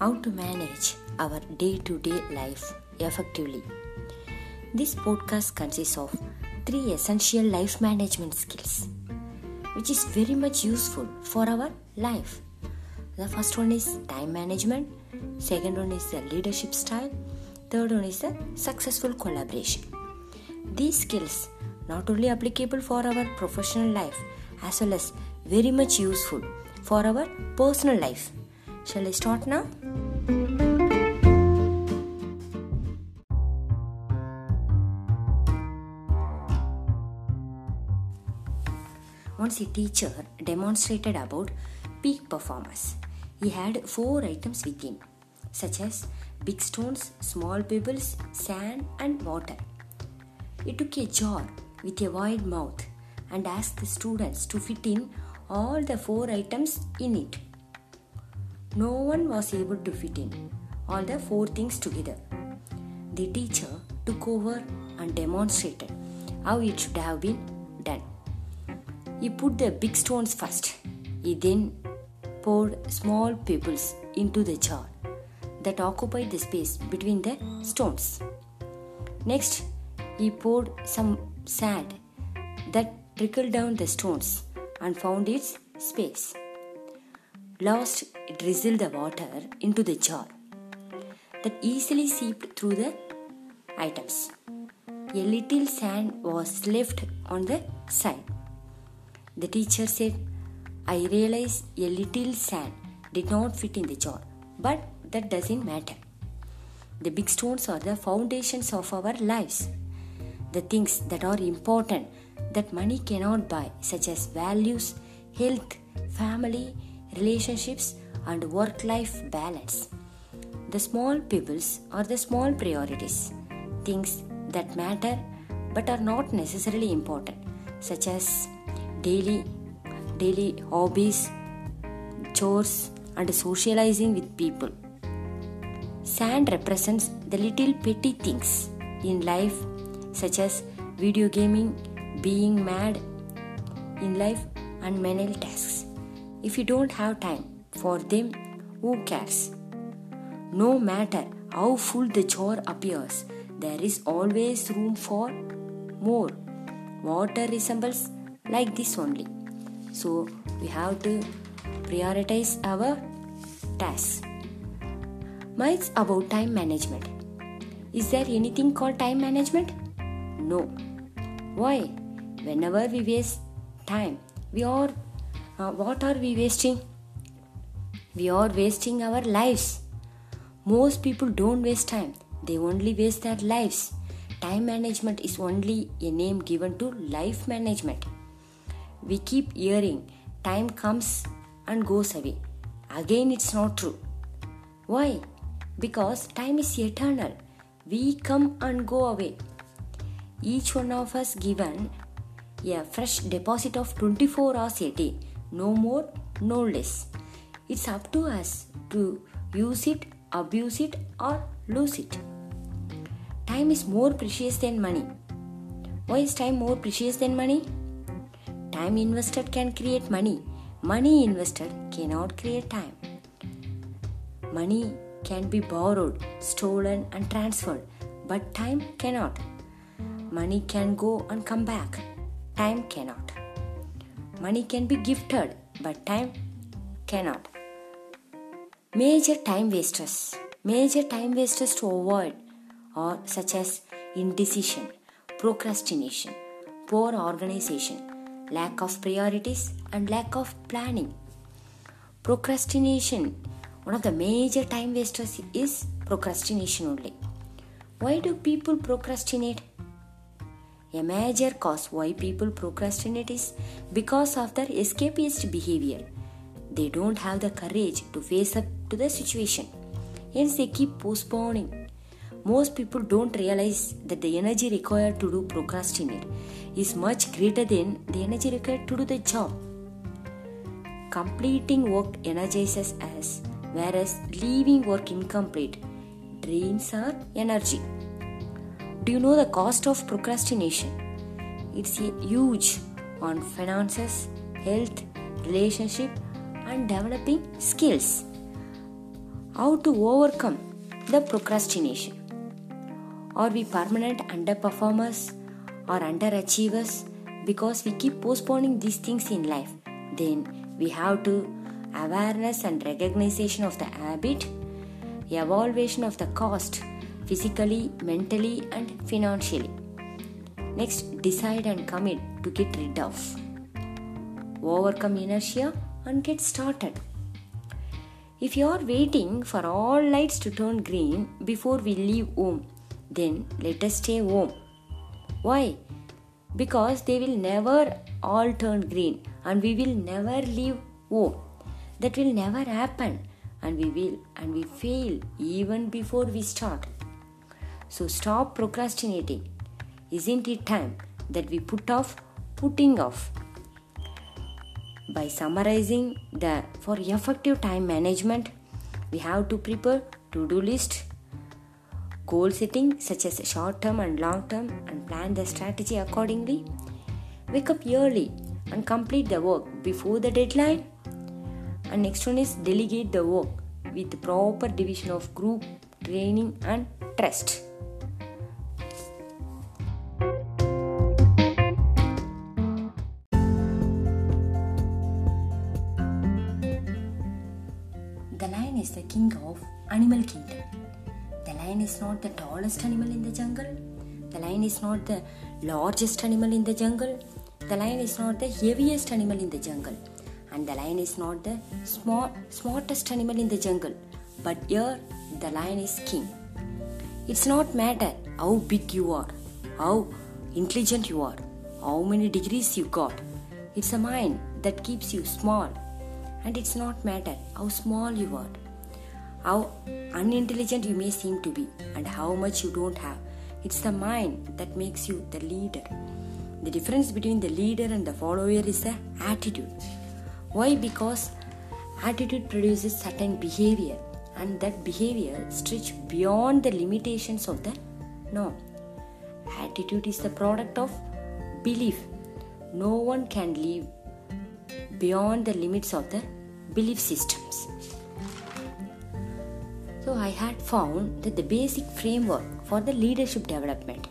how to manage our day to day life effectively. This podcast consists of three essential life management skills, which is very much useful for our life. The first one is time management, second one is the leadership style, third one is the successful collaboration. These skills not only applicable for our professional life as well as very much useful for our personal life. Shall I start now? Once a teacher demonstrated about peak performance. He had four items with him, such as big stones, small pebbles, sand, and water. He took a jar with a wide mouth and asked the students to fit in all the four items in it. No one was able to fit in all the four things together. The teacher took over and demonstrated how it should have been done. He put the big stones first. He then poured small pebbles into the jar that occupied the space between the stones. Next, he poured some sand that trickled down the stones and found its space. Last, drizzled the water into the jar that easily seeped through the items. A little sand was left on the side. The teacher said, I realize a little sand did not fit in the jar, but that doesn't matter. The big stones are the foundations of our lives. The things that are important that money cannot buy, such as values, health, family, relationships, and work life balance. The small pebbles are the small priorities, things that matter but are not necessarily important, such as daily daily hobbies, chores, and socializing with people. Sand represents the little petty things in life, such as video gaming, being mad in life, and menial tasks. If you don't have time for them, who cares? No matter how full the jar appears, there is always room for more. Water resembles like this only. So we have to prioritize our tasks. Myths about time management. Is there anything called time management? No. Why? Whenever we waste time, we are uh, what are we wasting? We are wasting our lives. Most people don't waste time, they only waste their lives. Time management is only a name given to life management. We keep hearing time comes and goes away. Again, it's not true. Why? Because time is eternal. We come and go away. Each one of us given a fresh deposit of 24 hours a day no more, no less. It's up to us to use it, abuse it, or lose it. Time is more precious than money. Why is time more precious than money? Time invested can create money. Money invested cannot create time. Money can be borrowed, stolen, and transferred, but time cannot. Money can go and come back. Time cannot. Money can be gifted, but time cannot. Major time wasters. Major time wasters to avoid are such as indecision, procrastination, poor organization, lack of priorities, and lack of planning. Procrastination. One of the major time wasters is procrastination only. Why do people procrastinate? A major cause why people procrastinate is because of their escapist behavior. They don't have the courage to face up to the situation. Hence, they keep postponing. Most people don't realize that the energy required to do procrastinate is much greater than the energy required to do the job. Completing work energizes us, whereas leaving work incomplete drains our energy. Do you know the cost of procrastination? It's huge on finances, health, relationship, and developing skills. how to overcome the procrastination. Are we permanent underperformers or underachievers because we keep postponing these things in life? Then we have to awareness and recognition of the habit, evaluation of the cost physically, mentally, and financially. Next, decide and commit to get rid of. Overcome inertia and get started. If you are waiting for all lights to turn green before we leave home, then let us stay home. Why? Because they will never all turn green and we will never leave home. That will never happen and we will and we fail even before we start. So stop procrastinating. Isn't it time that we put off putting off? By summarizing the for effective time management, we have to prepare to-do list, goal setting such as short term and long term and plan the strategy accordingly. Wake up early and complete the work before the deadline and next one is delegate the work with proper division of group training and trust is the king of animal kingdom. The lion is not the tallest animal in the jungle. The lion is not the largest animal in the jungle. The lion is not the heaviest animal in the jungle. And the lion is not the small, smartest animal in the jungle, but here the lion is king. It's not matter how big you are, how intelligent you are, how many degrees you got. It's a mind that keeps you small, and it's not matter how small you are, how unintelligent you may seem to be, and how much you don't have. It's the mind that makes you the leader. The difference between the leader and the follower is the attitude. Why? Because attitude produces certain behavior and that behavior stretches beyond the limitations of the norm. Attitude is the product of belief. No one can live beyond the limits of the belief systems. So I had found that the basic framework for the leadership development.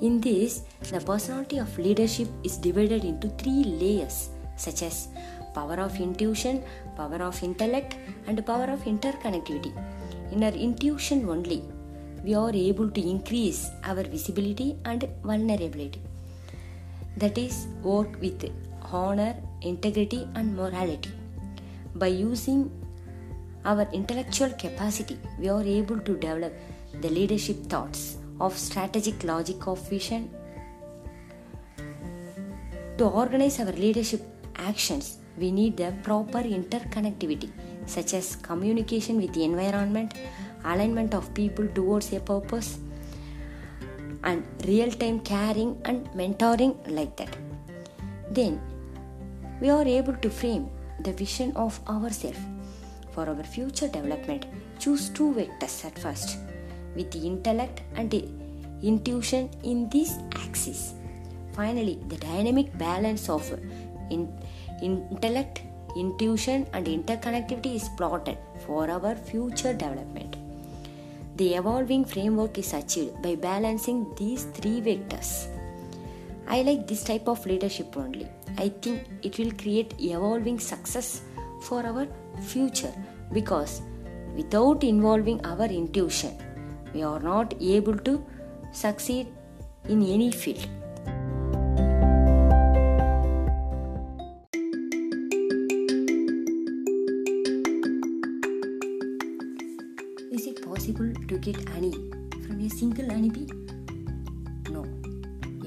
In this, the personality of leadership is divided into three layers such as power of intuition, power of intellect, and power of interconnectivity. In our intuition only, we are able to increase our visibility and vulnerability. That is, work with honor, integrity, and morality. By using our intellectual capacity, we are able to develop the leadership thoughts of strategic logic of vision to organize our leadership actions we need the proper interconnectivity, such as communication with the environment, alignment of people towards a purpose, and real time caring and mentoring like that. Then we are able to frame the vision of ourselves for our future development. Choose two vectors at first with the intellect and the intuition in this axis. Finally, the dynamic balance of in intellect, intuition, and interconnectivity is plotted for our future development. The evolving framework is achieved by balancing these three vectors. I like this type of leadership only. I think it will create evolving success for our future because without involving our intuition, we are not able to succeed in any field. Is it possible to get honey from a single honeybee? No.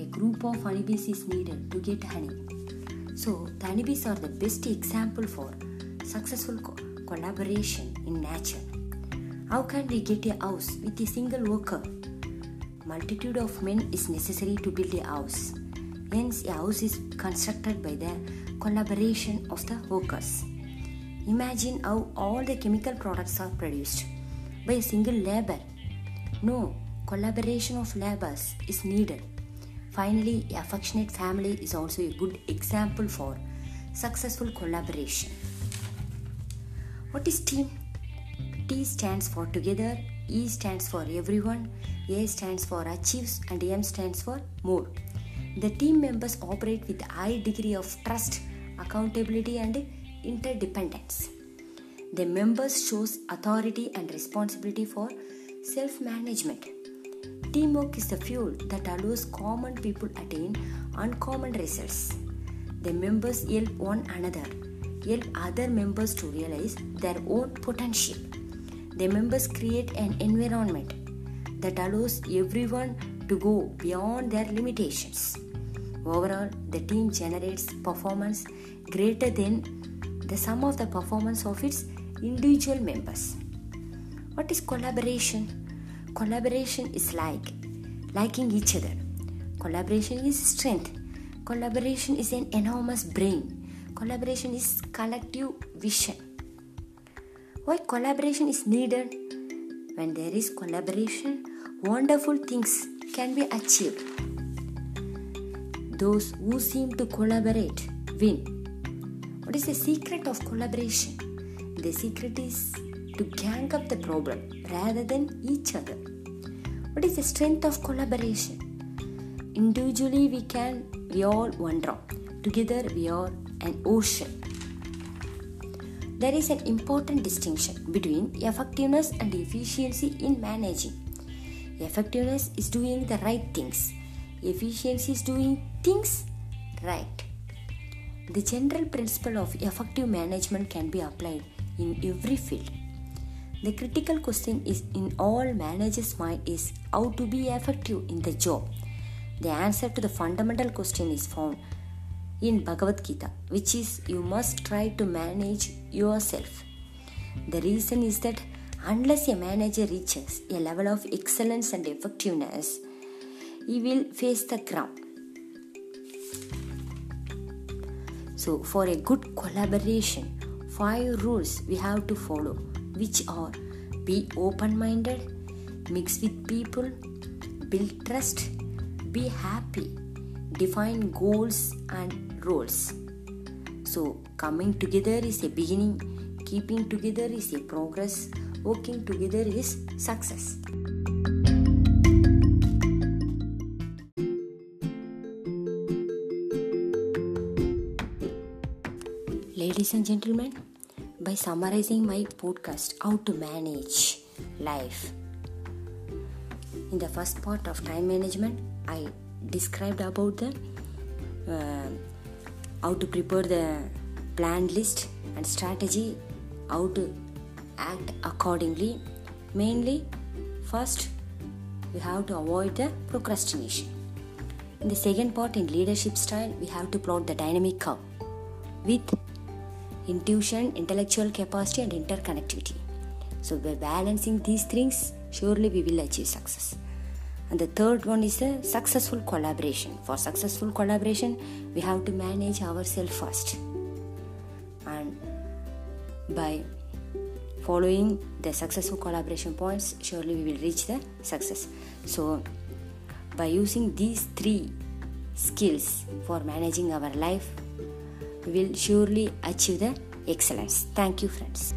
A group of honeybees is needed to get honey. So, the honeybees are the best example for successful co- collaboration in nature. How can we get a house with a single worker? Multitude of men is necessary to build a house. Hence, a house is constructed by the collaboration of the workers. Imagine how all the chemical products are produced by a single labor. No, collaboration of labors is needed. Finally, affectionate family is also a good example for successful collaboration. What is team? T stands for together, E stands for everyone, A stands for achieves, and M stands for more. The team members operate with high degree of trust, accountability, and interdependence. The members shows authority and responsibility for self-management. Teamwork is the fuel that allows common people attain uncommon results. The members help one another, help other members to realize their own potential. The members create an environment that allows everyone to go beyond their limitations. Overall, the team generates performance greater than the sum of the performance of its individual members. What is collaboration? Collaboration is like liking each other. Collaboration is strength. Collaboration is an enormous brain. Collaboration is collective vision. Why collaboration is needed? When there is collaboration, wonderful things can be achieved. Those who seem to collaborate win. What is the secret of collaboration? The secret is to gang up the problem rather than each other. What is the strength of collaboration? Individually, we can, we all one drop. Together, we are an ocean. There is an important distinction between effectiveness and efficiency in managing. Effectiveness is doing the right things, efficiency is doing things right. The general principle of effective management can be applied in every field. The critical question is in all managers' mind is how to be effective in the job. The answer to the fundamental question is found in Bhagavad Gita, which is you must try to manage yourself. The reason is that unless a manager reaches a level of excellence and effectiveness, he will face the ground. So, for a good collaboration, five rules we have to follow which are be open minded, mix with people, build trust, be happy, define goals and roles. So, coming together is a beginning, keeping together is a progress, working together is success. Ladies and gentlemen, by summarizing my podcast how to manage life in the first part of time management i described about the uh, how to prepare the planned list and strategy how to act accordingly mainly first we have to avoid the procrastination in the second part in leadership style we have to plot the dynamic curve with intuition, intellectual capacity, and interconnectivity. So, by balancing these things, surely we will achieve success. And the third one is the successful collaboration. For successful collaboration, we have to manage ourselves first. And by following the successful collaboration points, surely we will reach the success. So, by using these three skills for managing our life, we will surely achieve the excellence. Thank you, friends.